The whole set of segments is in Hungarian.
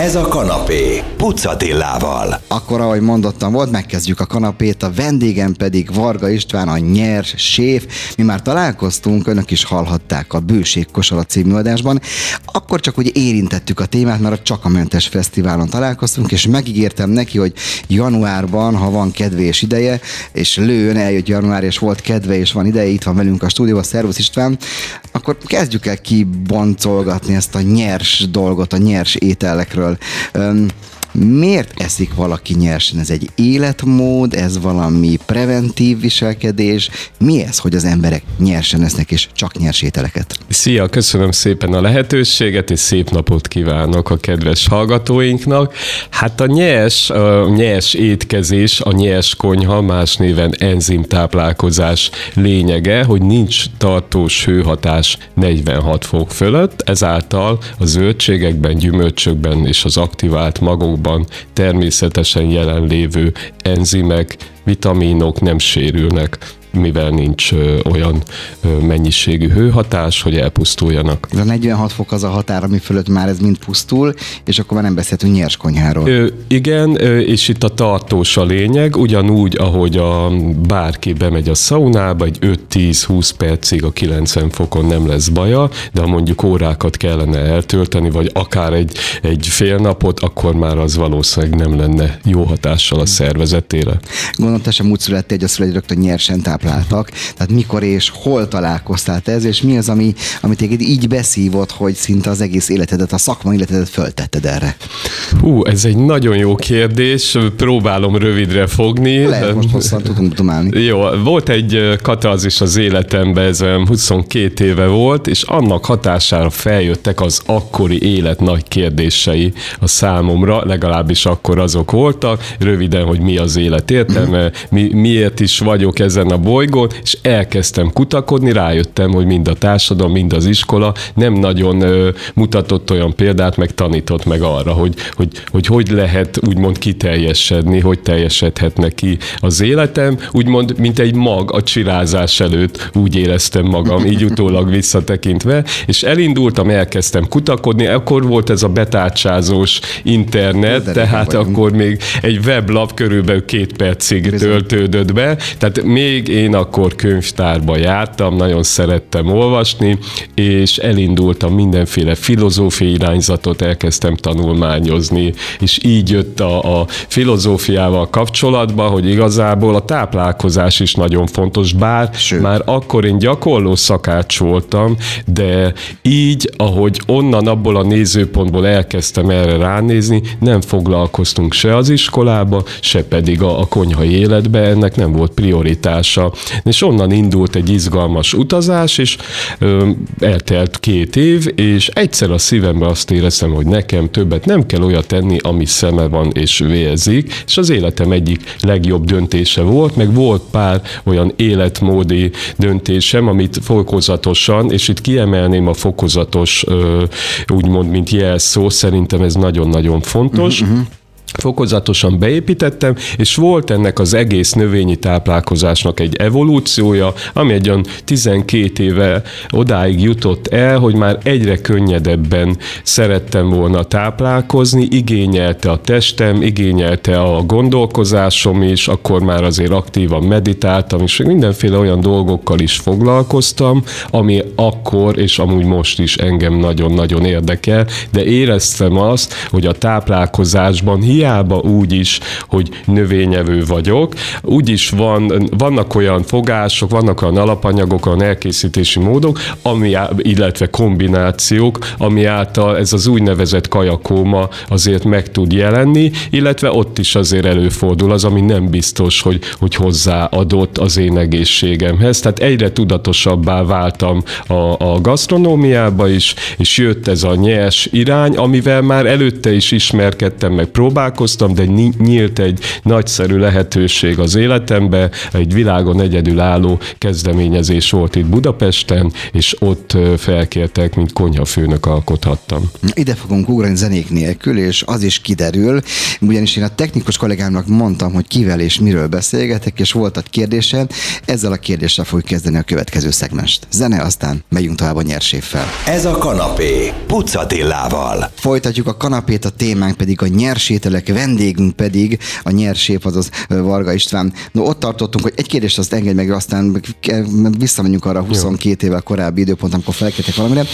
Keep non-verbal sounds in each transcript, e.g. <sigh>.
Ez a kanapé, Pucatillával. Akkor, ahogy mondottam volt, megkezdjük a kanapét, a vendégem pedig Varga István, a nyers séf. Mi már találkoztunk, önök is hallhatták a Bőség Kosara című adásban. Akkor csak úgy érintettük a témát, mert a Csakamentes Fesztiválon találkoztunk, és megígértem neki, hogy januárban, ha van kedve és ideje, és lőn eljött január, és volt kedve, és van ideje, itt van velünk a stúdióban, Szervusz István, akkor kezdjük el kiboncolgatni ezt a nyers dolgot, a nyers ételekről Um. Miért eszik valaki nyersen? Ez egy életmód, ez valami preventív viselkedés? Mi ez, hogy az emberek nyersen esznek, és csak nyers ételeket? Szia, köszönöm szépen a lehetőséget, és szép napot kívánok a kedves hallgatóinknak. Hát a nyers, a nyers étkezés, a nyers konyha, más néven enzimtáplálkozás lényege, hogy nincs tartós hőhatás 46 fok fölött, ezáltal a zöldségekben, gyümölcsökben és az aktivált magok anyagokban természetesen jelenlévő enzimek, vitaminok nem sérülnek mivel nincs olyan mennyiségű hőhatás, hogy elpusztuljanak. Ez a 46 fok az a határ, ami fölött már ez mind pusztul, és akkor már nem beszélhetünk nyers konyháról. Ö, igen, és itt a tartós a lényeg, ugyanúgy, ahogy a bárki bemegy a szaunába, egy 5-10-20 percig a 90 fokon nem lesz baja, de ha mondjuk órákat kellene eltölteni, vagy akár egy, egy fél napot, akkor már az valószínűleg nem lenne jó hatással a szervezetére. Gondolom, te sem úgy születtél, hogy azt rögtön nyersen tápláltak, tehát mikor és hol találkoztál te ez, és mi az, ami, ami téged így beszívott, hogy szinte az egész életedet, a szakmai életedet föltetted erre? Hú, ez egy nagyon jó kérdés, próbálom rövidre fogni. Lehet, most hosszan tudunk dumálni. Jó, volt egy katarzis az életemben, ez 22 éve volt, és annak hatására feljöttek az akkori élet nagy kérdései a számomra, legalábbis akkor azok voltak, röviden, hogy mi az élet értelme, mi, miért is vagyok ezen a bolygón, és elkezdtem kutakodni, rájöttem, hogy mind a társadalom, mind az iskola nem nagyon ö, mutatott olyan példát, meg tanított meg arra, hogy hogy, hogy hogy lehet úgymond kiteljesedni, hogy teljesedhetne ki az életem, úgymond, mint egy mag a csirázás előtt úgy éreztem magam, így utólag visszatekintve, és elindultam, elkezdtem kutakodni, akkor volt ez a betárcsázós internet, De tehát akkor még egy weblap körülbelül két percig töltődött be, tehát még én akkor könyvtárba jártam, nagyon szerettem olvasni, és elindultam mindenféle filozófiai irányzatot, elkezdtem tanulmányozni, és így jött a, a filozófiával kapcsolatban, hogy igazából a táplálkozás is nagyon fontos, bár Sőt. már akkor én gyakorló szakács voltam, de így, ahogy onnan abból a nézőpontból elkezdtem erre ránézni, nem foglalkoztunk se az iskolába, se pedig a, a konyhai életbe, ennek nem volt prioritása És onnan indult egy izgalmas utazás, és ö, eltelt két év, és egyszer a szívembe azt éreztem, hogy nekem többet nem kell olyat tenni, ami szeme van és vérzik, és az életem egyik legjobb döntése volt, meg volt pár olyan életmódi döntésem, amit fokozatosan, és itt kiemelném a fokozatos, ö, úgymond, mint jelszó, szerintem ez nagyon-nagyon fontos. Uh-huh fokozatosan beépítettem, és volt ennek az egész növényi táplálkozásnak egy evolúciója, ami egy olyan 12 éve odáig jutott el, hogy már egyre könnyedebben szerettem volna táplálkozni, igényelte a testem, igényelte a gondolkozásom is, akkor már azért aktívan meditáltam, és mindenféle olyan dolgokkal is foglalkoztam, ami akkor és amúgy most is engem nagyon-nagyon érdekel, de éreztem azt, hogy a táplálkozásban hiába úgy is, hogy növényevő vagyok, úgy is van, vannak olyan fogások, vannak olyan alapanyagok, olyan elkészítési módok, ami, illetve kombinációk, ami által ez az úgynevezett kajakóma azért meg tud jelenni, illetve ott is azért előfordul az, ami nem biztos, hogy, hogy hozzáadott az én egészségemhez. Tehát egyre tudatosabbá váltam a, a gasztronómiába is, és jött ez a nyers irány, amivel már előtte is ismerkedtem, meg próbálkoztam, találkoztam, de nyílt egy nagyszerű lehetőség az életembe, egy világon egyedülálló kezdeményezés volt itt Budapesten, és ott felkértek, mint konyhafőnök alkothattam. Ide fogunk ugrani zenék nélkül, és az is kiderül, ugyanis én a technikus kollégámnak mondtam, hogy kivel és miről beszélgetek, és volt egy kérdése, ezzel a kérdéssel fogjuk kezdeni a következő szegmest. Zene, aztán megyünk tovább a nyerséffel. Ez a kanapé, Pucatillával. Folytatjuk a kanapét, a témánk pedig a nyersételek, vendégünk pedig a nyersép, azaz Varga István. No, ott tartottunk, hogy egy kérdést azt engedj meg, aztán visszamegyünk arra 22 évvel korábbi időpont, amikor felkértek valamire.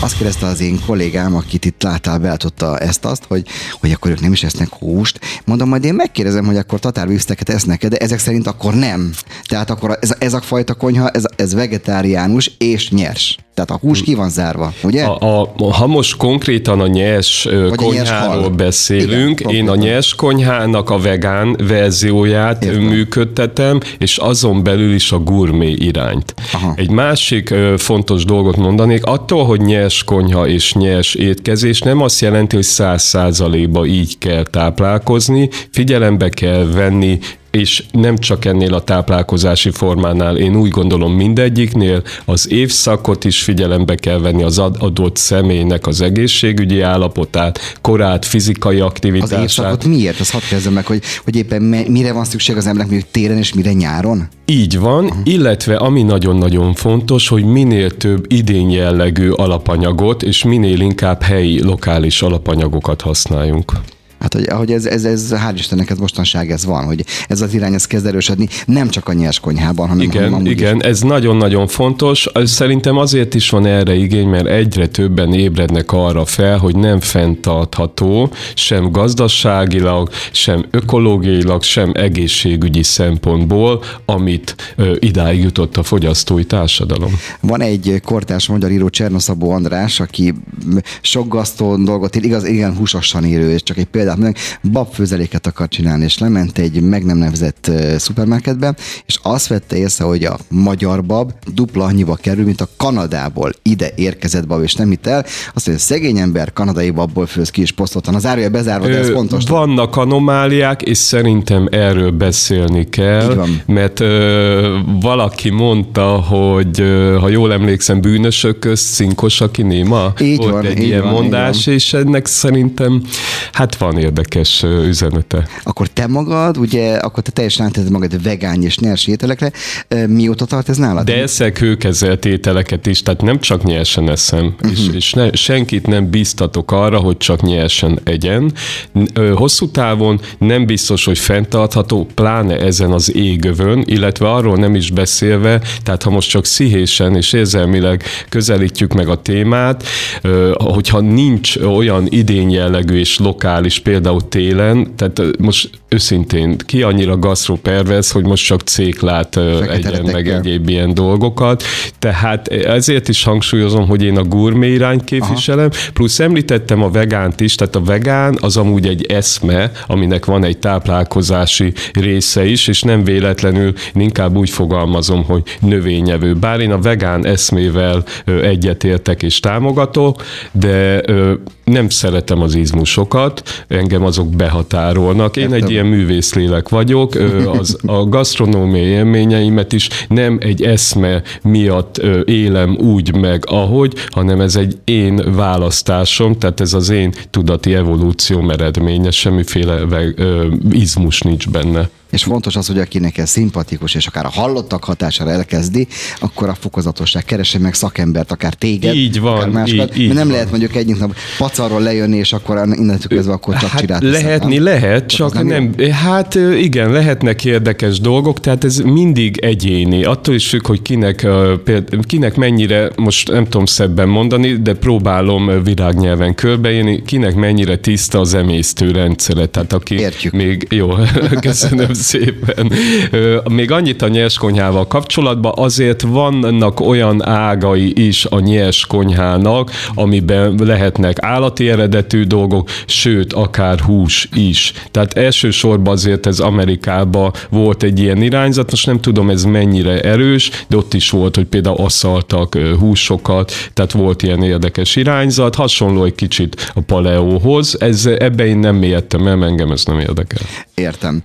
Azt kérdezte az én kollégám, akit itt láttál, beállította ezt-azt, hogy, hogy akkor ők nem is esznek húst. Mondom, majd én megkérdezem, hogy akkor tatárvízteket esznek de ezek szerint akkor nem. Tehát akkor ez, ez a fajta konyha, ez, ez vegetáriánus és nyers. Tehát a hús ki van zárva, ugye? A, a, ha most konkrétan a nyers Vagy konyháról nyers beszélünk, Igen, én a nyers konyhának a vegán verzióját Értem. működtetem, és azon belül is a gurmé irányt. Aha. Egy másik ö, fontos dolgot mondanék, attól, hogy nyers konyha és nyers étkezés nem azt jelenti, hogy száz százalékba így kell táplálkozni, figyelembe kell venni és nem csak ennél a táplálkozási formánál, én úgy gondolom mindegyiknél az évszakot is figyelembe kell venni az adott személynek az egészségügyi állapotát, korát, fizikai aktivitását. Az évszakot miért? Azt hadd kezdem meg, hogy, hogy éppen mire van szükség az embernek mondjuk téren és mire nyáron? Így van, uh-huh. illetve ami nagyon-nagyon fontos, hogy minél több idén jellegű alapanyagot, és minél inkább helyi, lokális alapanyagokat használjunk. Hát, hogy, ahogy ez, ez, ez hál' Istennek ez mostanság ez van, hogy ez az irány ez kezd erősödni, nem csak a nyers konyhában, hanem Igen, hanem igen, is. ez nagyon-nagyon fontos. Szerintem azért is van erre igény, mert egyre többen ébrednek arra fel, hogy nem fenntartható sem gazdaságilag, sem ökológiailag, sem egészségügyi szempontból, amit ö, idáig jutott a fogyasztói társadalom. Van egy kortárs magyar író Csernoszabó András, aki sok gasztó dolgot ír, igaz, igen, húsosan írő, és csak egy példa példát babfőzeléket akar csinálni, és lement egy meg nem nevezett szupermarketbe, és azt vette észre, hogy a magyar bab dupla annyiba kerül, mint a Kanadából ide érkezett bab, és nem itt el. Azt mondja, szegény ember kanadai babból főz ki, és posztoltan. Az árja bezárva, de ez fontos. Vannak anomáliák, és szerintem erről beszélni kell, mert ö, valaki mondta, hogy ö, ha jól emlékszem, bűnösök közt cinkos, aki néma. Így Volt van, egy ilyen van, mondás, és ennek szerintem hát van érdekes üzenete. Akkor te magad, ugye, akkor te teljesen átadod magad vegány és nyers ételekre. Mióta tart ez nálad? De eszek hőkezelt ételeket is, tehát nem csak nyersen eszem, uh-huh. és, és ne, senkit nem biztatok arra, hogy csak nyersen egyen. Hosszú távon nem biztos, hogy fenntartható, pláne ezen az égövön, illetve arról nem is beszélve, tehát ha most csak szihésen és érzelmileg közelítjük meg a témát, hogyha nincs olyan idényjellegű és lokális például télen, tehát most őszintén ki annyira gasztropervez, hogy most csak céklát egyen meg egyéb ilyen dolgokat, tehát ezért is hangsúlyozom, hogy én a gurmé irányt képviselem, Aha. plusz említettem a vegánt is, tehát a vegán az amúgy egy eszme, aminek van egy táplálkozási része is, és nem véletlenül én inkább úgy fogalmazom, hogy növényevő. Bár én a vegán eszmével egyetértek és támogatok, de nem szeretem az izmusokat, engem azok behatárolnak. Én Értem. egy ilyen művészlélek vagyok, <laughs> az, a gasztronómiai élményeimet is nem egy eszme miatt élem úgy meg, ahogy, hanem ez egy én választásom, tehát ez az én tudati evolúció eredménye, semmiféle izmus nincs benne és fontos az, hogy akinek ez szimpatikus, és akár a hallottak hatására elkezdi, akkor a fokozatosság keresse meg szakembert, akár téged, így van, akár másokat, így, így nem van. lehet mondjuk egyik nap pacarról lejönni, és akkor innentől kezdve akkor csak hát csinált. Lehetni nem? lehet, csak, csak nem, nem hát igen, lehetnek érdekes dolgok, tehát ez mindig egyéni. Attól is függ, hogy kinek, kinek mennyire, most nem tudom szebben mondani, de próbálom virágnyelven körbeírni, kinek mennyire tiszta az emésztő rendszere. Tehát aki Értjük. még, jó, <laughs> köszönöm szépen. Még annyit a nyers konyhával kapcsolatban, azért vannak olyan ágai is a nyers konyhának, amiben lehetnek állati eredetű dolgok, sőt, akár hús is. Tehát elsősorban azért ez Amerikában volt egy ilyen irányzat, most nem tudom ez mennyire erős, de ott is volt, hogy például asszaltak húsokat, tehát volt ilyen érdekes irányzat, hasonló egy kicsit a paleóhoz. Ez, ebbe én nem mélyedtem el, engem ez nem érdekel. Értem.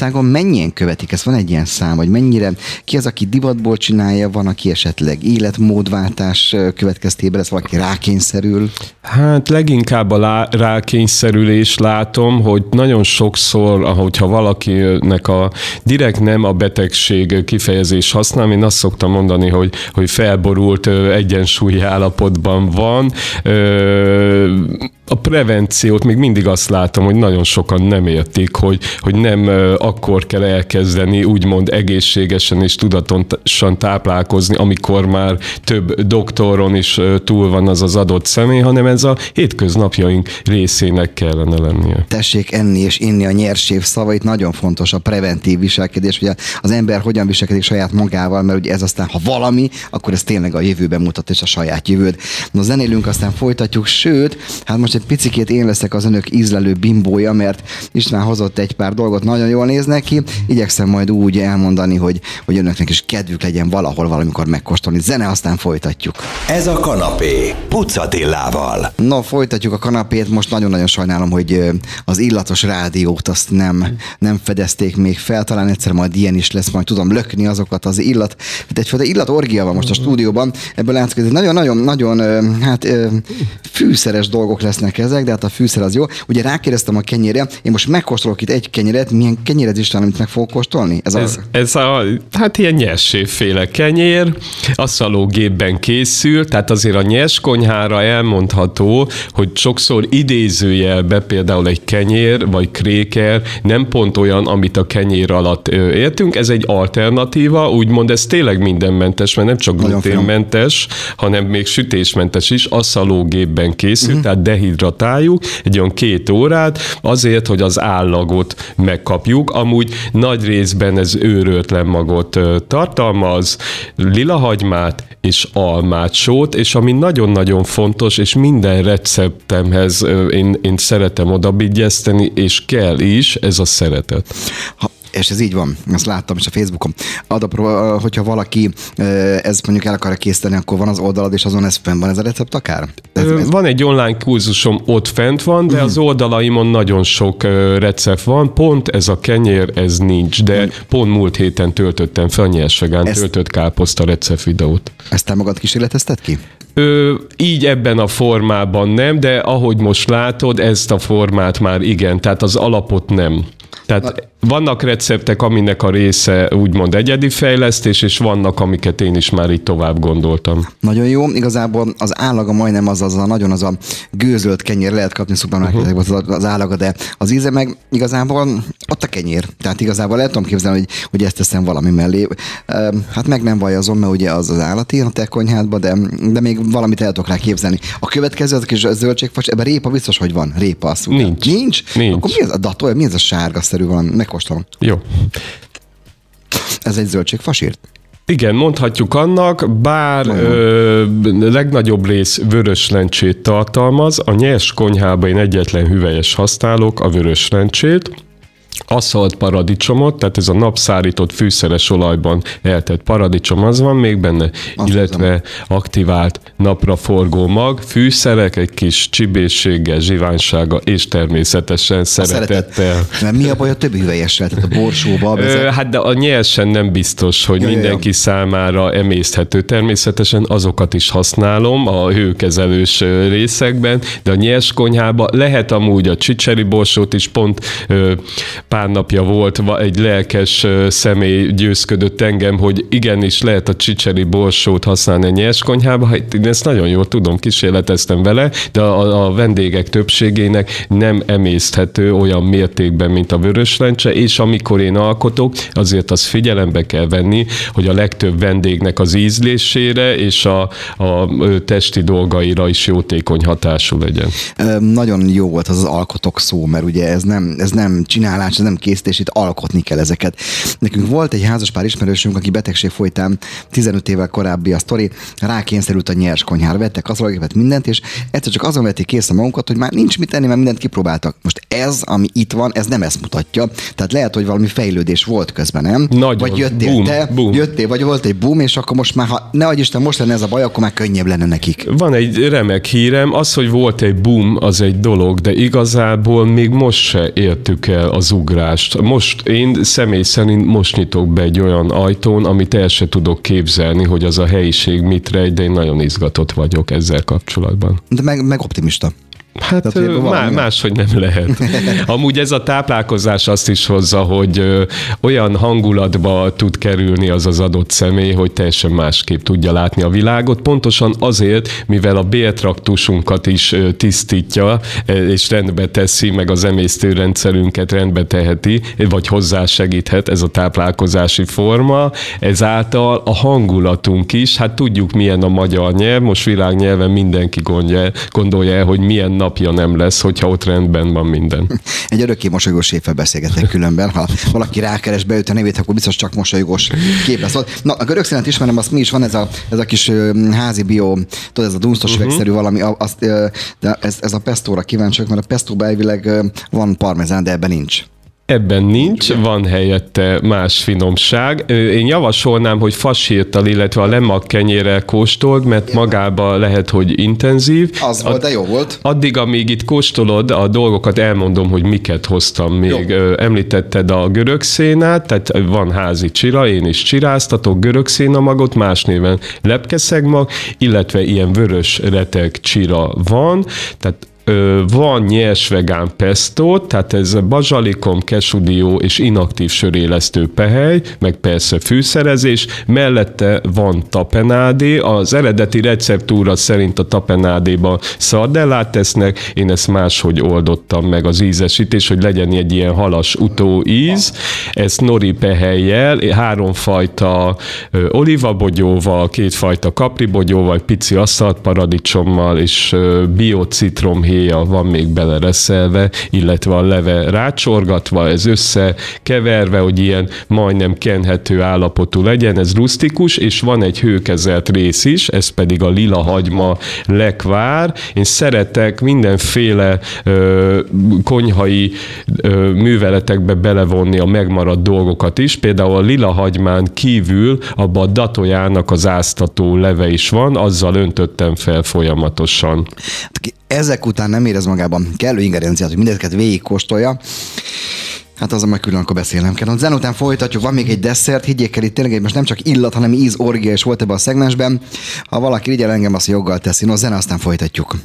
Magyarországon mennyien követik? Ez van egy ilyen szám, hogy mennyire, ki az, aki divatból csinálja, van, aki esetleg életmódváltás következtében, ez valaki rákényszerül? Hát leginkább a lá- rákényszerülés látom, hogy nagyon sokszor, ahogyha valakinek a direkt nem a betegség kifejezés használ, én azt szoktam mondani, hogy, hogy felborult egyensúlyi állapotban van, a prevenciót még mindig azt látom, hogy nagyon sokan nem értik, hogy, hogy nem akkor kell elkezdeni úgymond egészségesen és tudatosan táplálkozni, amikor már több doktoron is túl van az az adott személy, hanem ez a hétköznapjaink részének kellene lennie. Tessék enni és inni a nyersév szavait, nagyon fontos a preventív viselkedés, hogy az ember hogyan viselkedik saját magával, mert ugye ez aztán, ha valami, akkor ez tényleg a jövőben mutat, és a saját jövőd. Na zenélünk, aztán folytatjuk, sőt, hát most egy picikét én leszek az önök ízlelő bimbója, mert István hozott egy pár dolgot, nagyon jól néznek ki. Igyekszem majd úgy elmondani, hogy, hogy önöknek is kedvük legyen valahol valamikor megkóstolni. Zene, aztán folytatjuk. Ez a kanapé, Pucatillával. No, folytatjuk a kanapét. Most nagyon-nagyon sajnálom, hogy az illatos rádiót azt nem, nem fedezték még fel. Talán egyszer majd ilyen is lesz, majd tudom lökni azokat az illat. Hát egyfajta illatorgia van most a stúdióban. Ebből látszik, hogy nagyon-nagyon-nagyon hát fűszeres dolgok lesznek ezek, de hát a fűszer az jó. Ugye rákérdeztem a kenyére, én most megkóstolok itt egy kenyeret, milyen kenyeret is amit meg fogok kóstolni? Ez, ez, a... ez a, hát ilyen nyerséféle kenyér, asszalógépben készül, tehát azért a nyers konyhára elmondható, hogy sokszor idézőjelbe például egy kenyér vagy kréker nem pont olyan, amit a kenyér alatt értünk, ez egy alternatíva, úgymond ez tényleg mindenmentes, mert nem csak gluténmentes, hanem még sütésmentes is, asszalógépben készül, uh-huh. tehát dehidratáljuk egy olyan két órát, azért, hogy az állagot megkapjuk. Amúgy nagy részben ez őröltlen magot tartalmaz, lilahagymát és almát, sót, és ami nagyon-nagyon fontos, és minden receptemhez én, én szeretem odabigyezteni, és kell is, ez a szeretet. Ha és ez így van, ezt láttam is a Facebookon. Ad, hogyha valaki ez mondjuk el akarja készíteni, akkor van az oldalad, és azon ez fenn van ez a recept akár? Ez, ez... Van egy online kurzusom, ott fent van, de az oldalaimon nagyon sok recept van, pont ez a kenyér, ez nincs, de uh-huh. pont múlt héten töltöttem fel nyersvegán ezt... töltött káposzta recept videót. Ezt te magad kísérletezted ki? Ö, így ebben a formában nem, de ahogy most látod, ezt a formát már igen, tehát az alapot nem. Tehát vannak receptek, aminek a része úgymond egyedi fejlesztés, és vannak, amiket én is már így tovább gondoltam. Nagyon jó, igazából az állaga majdnem az az a nagyon az a gőzölt kenyér, lehet kapni szupermarketekben uh-huh. az állaga, de az íze meg igazából ott a kenyér. Tehát igazából el tudom képzelni, hogy, hogy ezt teszem valami mellé. Hát meg nem vajazom, mert ugye az az állati a te konyhádba, de, de még valamit el tudok rá képzelni. A következő az a kis zöldségfas, ebben répa biztos, hogy van. Répa az. Nincs. Nincs? Nincs. Akkor mi ez a datol? Mi ez a sárga szerű valami? Megkóstolom. Jó. Ez egy zöldségfasírt? Igen, mondhatjuk annak, bár ö, legnagyobb rész vörös lencsét tartalmaz, a nyers konyhában én egyetlen hüvelyes használok, a vörös lencsét, asszalt paradicsomot, tehát ez a napszárított fűszeres olajban eltett paradicsom, az van még benne, Azt illetve hiszem. aktivált napraforgó mag, fűszerek, egy kis csibészséggel, zsiványsága és természetesen szeretettel. Mert mi a baj a többi hüvelyessel, tehát a borsóba? Ö, hát de a nyersen nem biztos, hogy ja, mindenki ja. számára emészthető. Természetesen azokat is használom a hőkezelős részekben, de a nyers konyhába lehet amúgy a csicseri borsót is pont pár napja volt, egy lelkes személy győzködött engem, hogy igenis lehet a csicseri borsót használni a nyers konyhába. Hát én ezt nagyon jól tudom, kísérleteztem vele, de a, a vendégek többségének nem emészthető olyan mértékben, mint a vöröslencse, és amikor én alkotok, azért az figyelembe kell venni, hogy a legtöbb vendégnek az ízlésére és a, a testi dolgaira is jótékony hatású legyen. Nagyon jó volt az az alkotok szó, mert ugye ez nem, ez nem csinálás, ez nem készítés, itt alkotni kell ezeket. Nekünk volt egy házaspár ismerősünk, aki betegség folytán 15 évvel korábbi a sztori, rákényszerült a nyers konyhára, vettek az mindent, és egyszer csak azon vették a magunkat, hogy már nincs mit tenni, mert mindent kipróbáltak. Most ez, ami itt van, ez nem ezt mutatja. Tehát lehet, hogy valami fejlődés volt közben, nem? Nagyon. Vagy jöttél Boom, te, boom. jöttél, vagy volt egy boom, és akkor most már, ha ne adj Isten, most lenne ez a baj, akkor már könnyebb lenne nekik. Van egy remek hírem, az, hogy volt egy boom, az egy dolog, de igazából még most se értük el az ugrást. Most én személy szerint most nyitok be egy olyan ajtón, amit el se tudok képzelni, hogy az a helyiség mit rejt, de én nagyon izgatott vagyok ezzel kapcsolatban. De meg, meg optimista. Hát Tehát, hogy ö, má, máshogy nem lehet. <laughs> Amúgy ez a táplálkozás azt is hozza, hogy ö, olyan hangulatba tud kerülni az az adott személy, hogy teljesen másképp tudja látni a világot. Pontosan azért, mivel a béltraktusunkat is ö, tisztítja, ö, és rendbe teszi, meg az emésztőrendszerünket rendbe teheti, vagy hozzásegíthet ez a táplálkozási forma, ezáltal a hangulatunk is, hát tudjuk milyen a magyar nyelv, most világnyelven mindenki gondja, gondolja el, hogy milyen napja nem lesz, hogyha ott rendben van minden. <laughs> Egy örökké mosolygós séffel beszélgetek különben. Ha valaki rákeres beüt a nevét, akkor biztos csak mosolygós kép lesz. Na, a görög színet ismerem, azt mi is van ez a, ez a kis házi bio, tudod, ez a dunsztos Mhm. üvegszerű valami, azt, de ez, ez a pestóra kíváncsiak, mert a pestóba elvileg van parmezán, de ebben nincs. Ebben nincs, van helyette más finomság. Én javasolnám, hogy fasírtal, illetve a lemag kenyérrel kóstold, mert magába lehet, hogy intenzív. Az volt, de jó volt. Addig, amíg itt kóstolod a dolgokat, elmondom, hogy miket hoztam még. Jó. Említetted a görög szénát, tehát van házi csira, én is csiráztatok görög szénamagot, más néven lepkeszegmag, illetve ilyen vörös reteg csira van, tehát van nyers vegán pesto, tehát ez bazsalikom, kesudió és inaktív sörélesztő pehely, meg persze fűszerezés, mellette van tapenádé, az eredeti receptúra szerint a tapenádéba szardellát tesznek, én ezt máshogy oldottam meg az ízesítés, hogy legyen egy ilyen halas utóíz, ez nori pehelyjel, háromfajta ö, olivabogyóval, kétfajta kapribogyóval, pici aszalt paradicsommal és ö, biocitromhéja van még belereszelve, illetve a leve rácsorgatva, ez összekeverve, hogy ilyen majdnem kenhető állapotú legyen, ez rustikus, és van egy hőkezelt rész is, ez pedig a lila hagyma lekvár. Én szeretek mindenféle ö, konyhai ö, műveletekbe belevonni a megmaradt dolgokat is, például a lila hagymán kívül abban a datojának az áztató leve is van, azzal öntöttem fel folyamatosan. Aki ezek után nem érez magában. Kellő ingerenciát, hogy mindezeket végigkóstolja, Hát azon meg külön akkor beszélnem kell. Zen után folytatjuk, van még egy desszert, higgyék el, itt tényleg most nem csak illat, hanem íz, orgia is volt ebben a szegmensben. Ha valaki rigyel engem, azt joggal teszi. No, zene, aztán folytatjuk.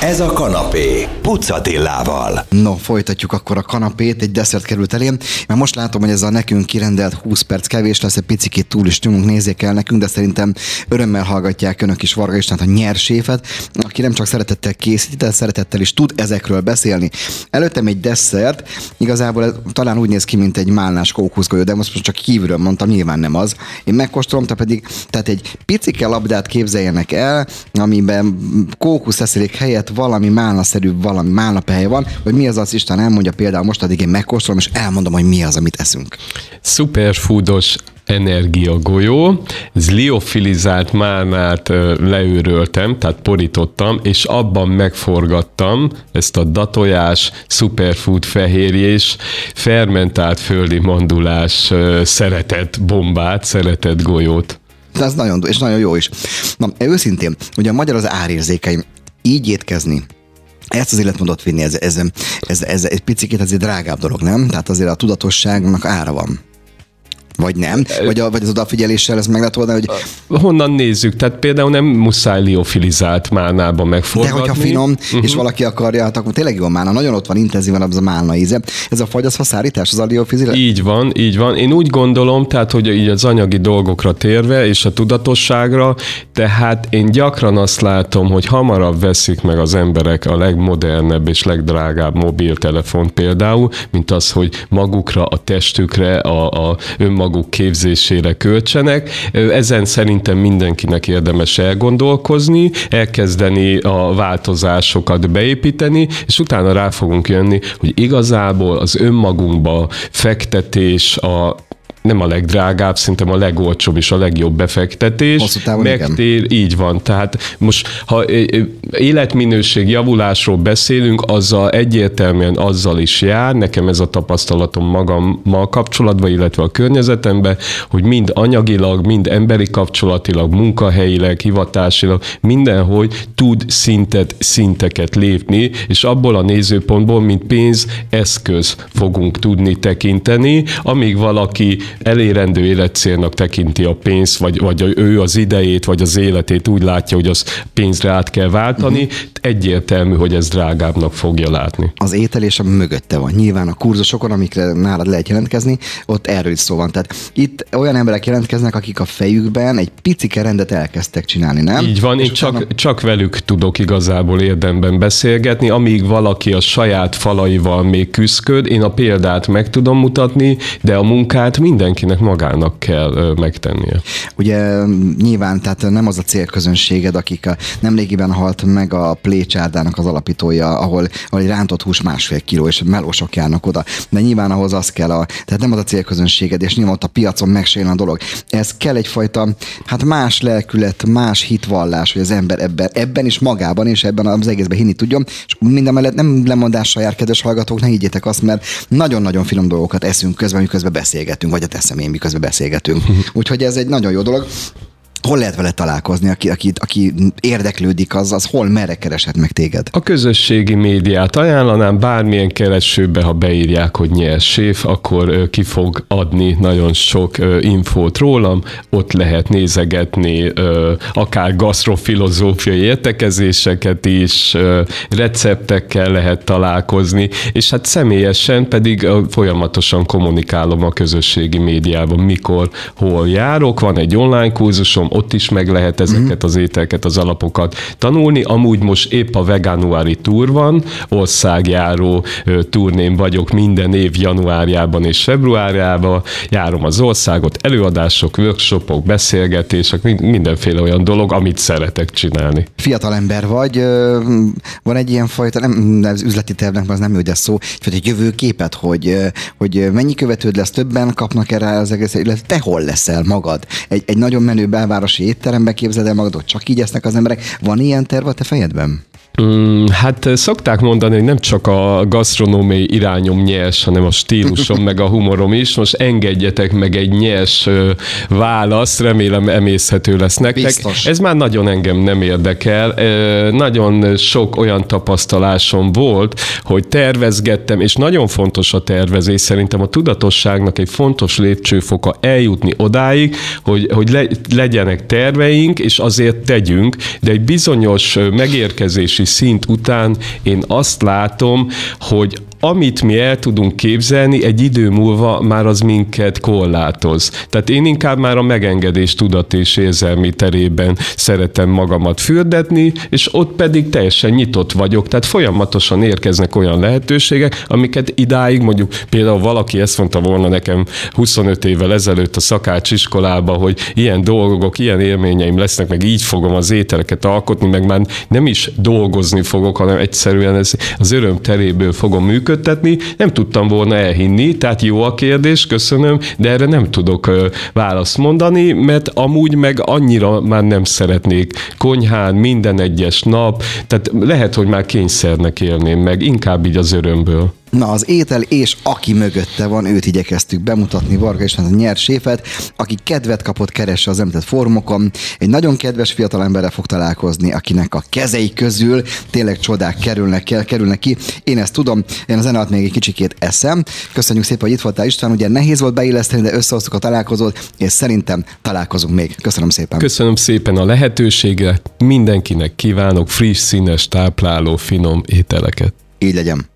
Ez a kanapé Pucatillával. No, folytatjuk akkor a kanapét, egy desszert került elém. Mert most látom, hogy ez a nekünk kirendelt 20 perc kevés lesz, egy picit túl is tűnünk, nézzék el nekünk, de szerintem örömmel hallgatják önök is Varga Istent, a nyerséfet, aki nem csak szeretettel készít, de szeretettel is tud ezekről beszélni. Előttem egy desszert, igazából talán úgy néz ki, mint egy málnás kókuszgolyó, de most csak kívülről mondtam, nyilván nem az. Én megkóstolom, te pedig, tehát egy picike labdát képzeljenek el, amiben kókuszeszélék helyett valami málnaszerű, valami málnapehely van, hogy mi az az Isten elmondja például most, addig én megkóstolom, és elmondom, hogy mi az, amit eszünk. Superfoodos energiagolyó, ez liofilizált málnát leőröltem, tehát porítottam, és abban megforgattam ezt a datojás, superfood fehérjés, fermentált földi mandulás szeretett bombát, szeretett golyót. De ez nagyon, és nagyon jó is. Na, őszintén, ugye a magyar az árérzékeim. Így étkezni, ezt az életmódot vinni, ez, ez, ez, ez egy picit azért drágább dolog, nem? Tehát azért a tudatosságnak ára van. Vagy nem? Vagy, a, vagy az odafigyeléssel ezt meg lehet oldani, hogy Honnan nézzük? Tehát például nem muszáj liofilizált málnába de megforgatni. hogyha finom, uh-huh. és valaki akarja, hát akkor tényleg jó málna. Nagyon ott van intenzíven az a málna íze. Ez a fagy, az faszárítás, az a liofizile? Így van, így van. Én úgy gondolom, tehát, hogy így az anyagi dolgokra térve, és a tudatosságra, tehát én gyakran azt látom, hogy hamarabb veszik meg az emberek a legmodernebb és legdrágább mobiltelefont például, mint az, hogy magukra, a testükre, a, a önmagukra önmaguk képzésére költsenek. Ezen szerintem mindenkinek érdemes elgondolkozni, elkezdeni a változásokat beépíteni, és utána rá fogunk jönni, hogy igazából az önmagunkba fektetés, a nem a legdrágább, szerintem a legolcsóbb és a legjobb befektetés. Hosszú távon Megtér, igen. így van. Tehát most, ha életminőség javulásról beszélünk, azzal egyértelműen azzal is jár, nekem ez a tapasztalatom magammal kapcsolatban, illetve a környezetemben, hogy mind anyagilag, mind emberi kapcsolatilag, munkahelyileg, hivatásilag, mindenhogy tud szintet, szinteket lépni, és abból a nézőpontból, mint pénz, eszköz fogunk tudni tekinteni, amíg valaki elérendő életcélnak tekinti a pénzt, vagy, vagy ő az idejét, vagy az életét úgy látja, hogy az pénzre át kell váltani, uh-huh. egyértelmű, hogy ez drágábbnak fogja látni. Az étel és a mögötte van. Nyilván a kurzusokon, amikre nálad lehet jelentkezni, ott erről is szó van. Tehát itt olyan emberek jelentkeznek, akik a fejükben egy picike rendet elkezdtek csinálni, nem? Így van, és én utána... csak, csak velük tudok igazából érdemben beszélgetni, amíg valaki a saját falaival még küzdköd, én a példát meg tudom mutatni, de a munkát minden mindenkinek magának kell megtennie. Ugye nyilván, tehát nem az a célközönséged, akik a, nemrégiben halt meg a Plécsárdának az alapítója, ahol, ahol egy rántott hús másfél kiló, és melósok járnak oda. De nyilván ahhoz az kell, a, tehát nem az a célközönséged, és nyilván ott a piacon megsérül a dolog. Ez kell egyfajta, hát más lelkület, más hitvallás, hogy az ember ebben, ebben is magában, és ebben az egészben hinni tudjon, és minden mellett nem lemondással jár, kedves hallgatók, ne higgyétek azt, mert nagyon-nagyon finom dolgokat eszünk közben, miközben beszélgetünk, vagy teszem én, miközben beszélgetünk. Úgyhogy ez egy nagyon jó dolog. Hol lehet vele találkozni, aki, aki, aki érdeklődik, az, az hol, merre kereshet meg téged? A közösségi médiát ajánlanám, bármilyen keresőbe, ha beírják, hogy nyers akkor ki fog adni nagyon sok infót rólam, ott lehet nézegetni akár gasztrofilozófiai értekezéseket is, receptekkel lehet találkozni, és hát személyesen pedig folyamatosan kommunikálom a közösségi médiában, mikor, hol járok, van egy online kurzusom, ott is meg lehet ezeket mm. az ételeket, az alapokat tanulni. Amúgy most épp a veganuári túr van, országjáró turnén vagyok minden év januárjában és februárjában, járom az országot, előadások, workshopok, beszélgetések, mindenféle olyan dolog, amit szeretek csinálni. Fiatal ember vagy, van egy ilyen fajta, nem, az üzleti tervnek az nem jó, de szó, egy jövőképet, hogy, hogy mennyi követőd lesz, többen kapnak erre az egész, illetve te hol leszel magad? Egy, egy nagyon menő belvár városi étterembe képzeld el magad, csak így esznek az emberek. Van ilyen terv a te fejedben? Mm, hát szokták mondani, hogy nem csak a gasztronómiai irányom nyers, hanem a stílusom, meg a humorom is. Most engedjetek meg egy nyers választ, remélem emészhető lesz nektek. Biztos. Ez már nagyon engem nem érdekel. Nagyon sok olyan tapasztalásom volt, hogy tervezgettem, és nagyon fontos a tervezés. Szerintem a tudatosságnak egy fontos lépcsőfoka eljutni odáig, hogy, hogy legyenek terveink, és azért tegyünk, de egy bizonyos megérkezési szint után én azt látom, hogy amit mi el tudunk képzelni, egy idő múlva már az minket korlátoz. Tehát én inkább már a megengedés tudat és érzelmi terében szeretem magamat fürdetni, és ott pedig teljesen nyitott vagyok. Tehát folyamatosan érkeznek olyan lehetőségek, amiket idáig mondjuk például valaki ezt mondta volna nekem 25 évvel ezelőtt a szakács iskolába, hogy ilyen dolgok, ilyen élményeim lesznek, meg így fogom az ételeket alkotni, meg már nem is dolgozni fogok, hanem egyszerűen ez az öröm teréből fogom működni, működtetni, nem tudtam volna elhinni, tehát jó a kérdés, köszönöm, de erre nem tudok választ mondani, mert amúgy meg annyira már nem szeretnék konyhán minden egyes nap, tehát lehet, hogy már kényszernek élném meg, inkább így az örömből. Na, az étel és aki mögötte van, őt igyekeztük bemutatni, Varga és a nyert séfet, aki kedvet kapott, keresse az említett formokon. Egy nagyon kedves fiatalemberre fog találkozni, akinek a kezei közül tényleg csodák kerülnek, kerülnek ki. Én ezt tudom, én az alatt még egy kicsikét eszem. Köszönjük szépen, hogy itt voltál István. Ugye nehéz volt beilleszteni, de összehoztuk a találkozót, és szerintem találkozunk még. Köszönöm szépen. Köszönöm szépen a lehetőséget. Mindenkinek kívánok friss, színes, tápláló, finom ételeket. Így legyen.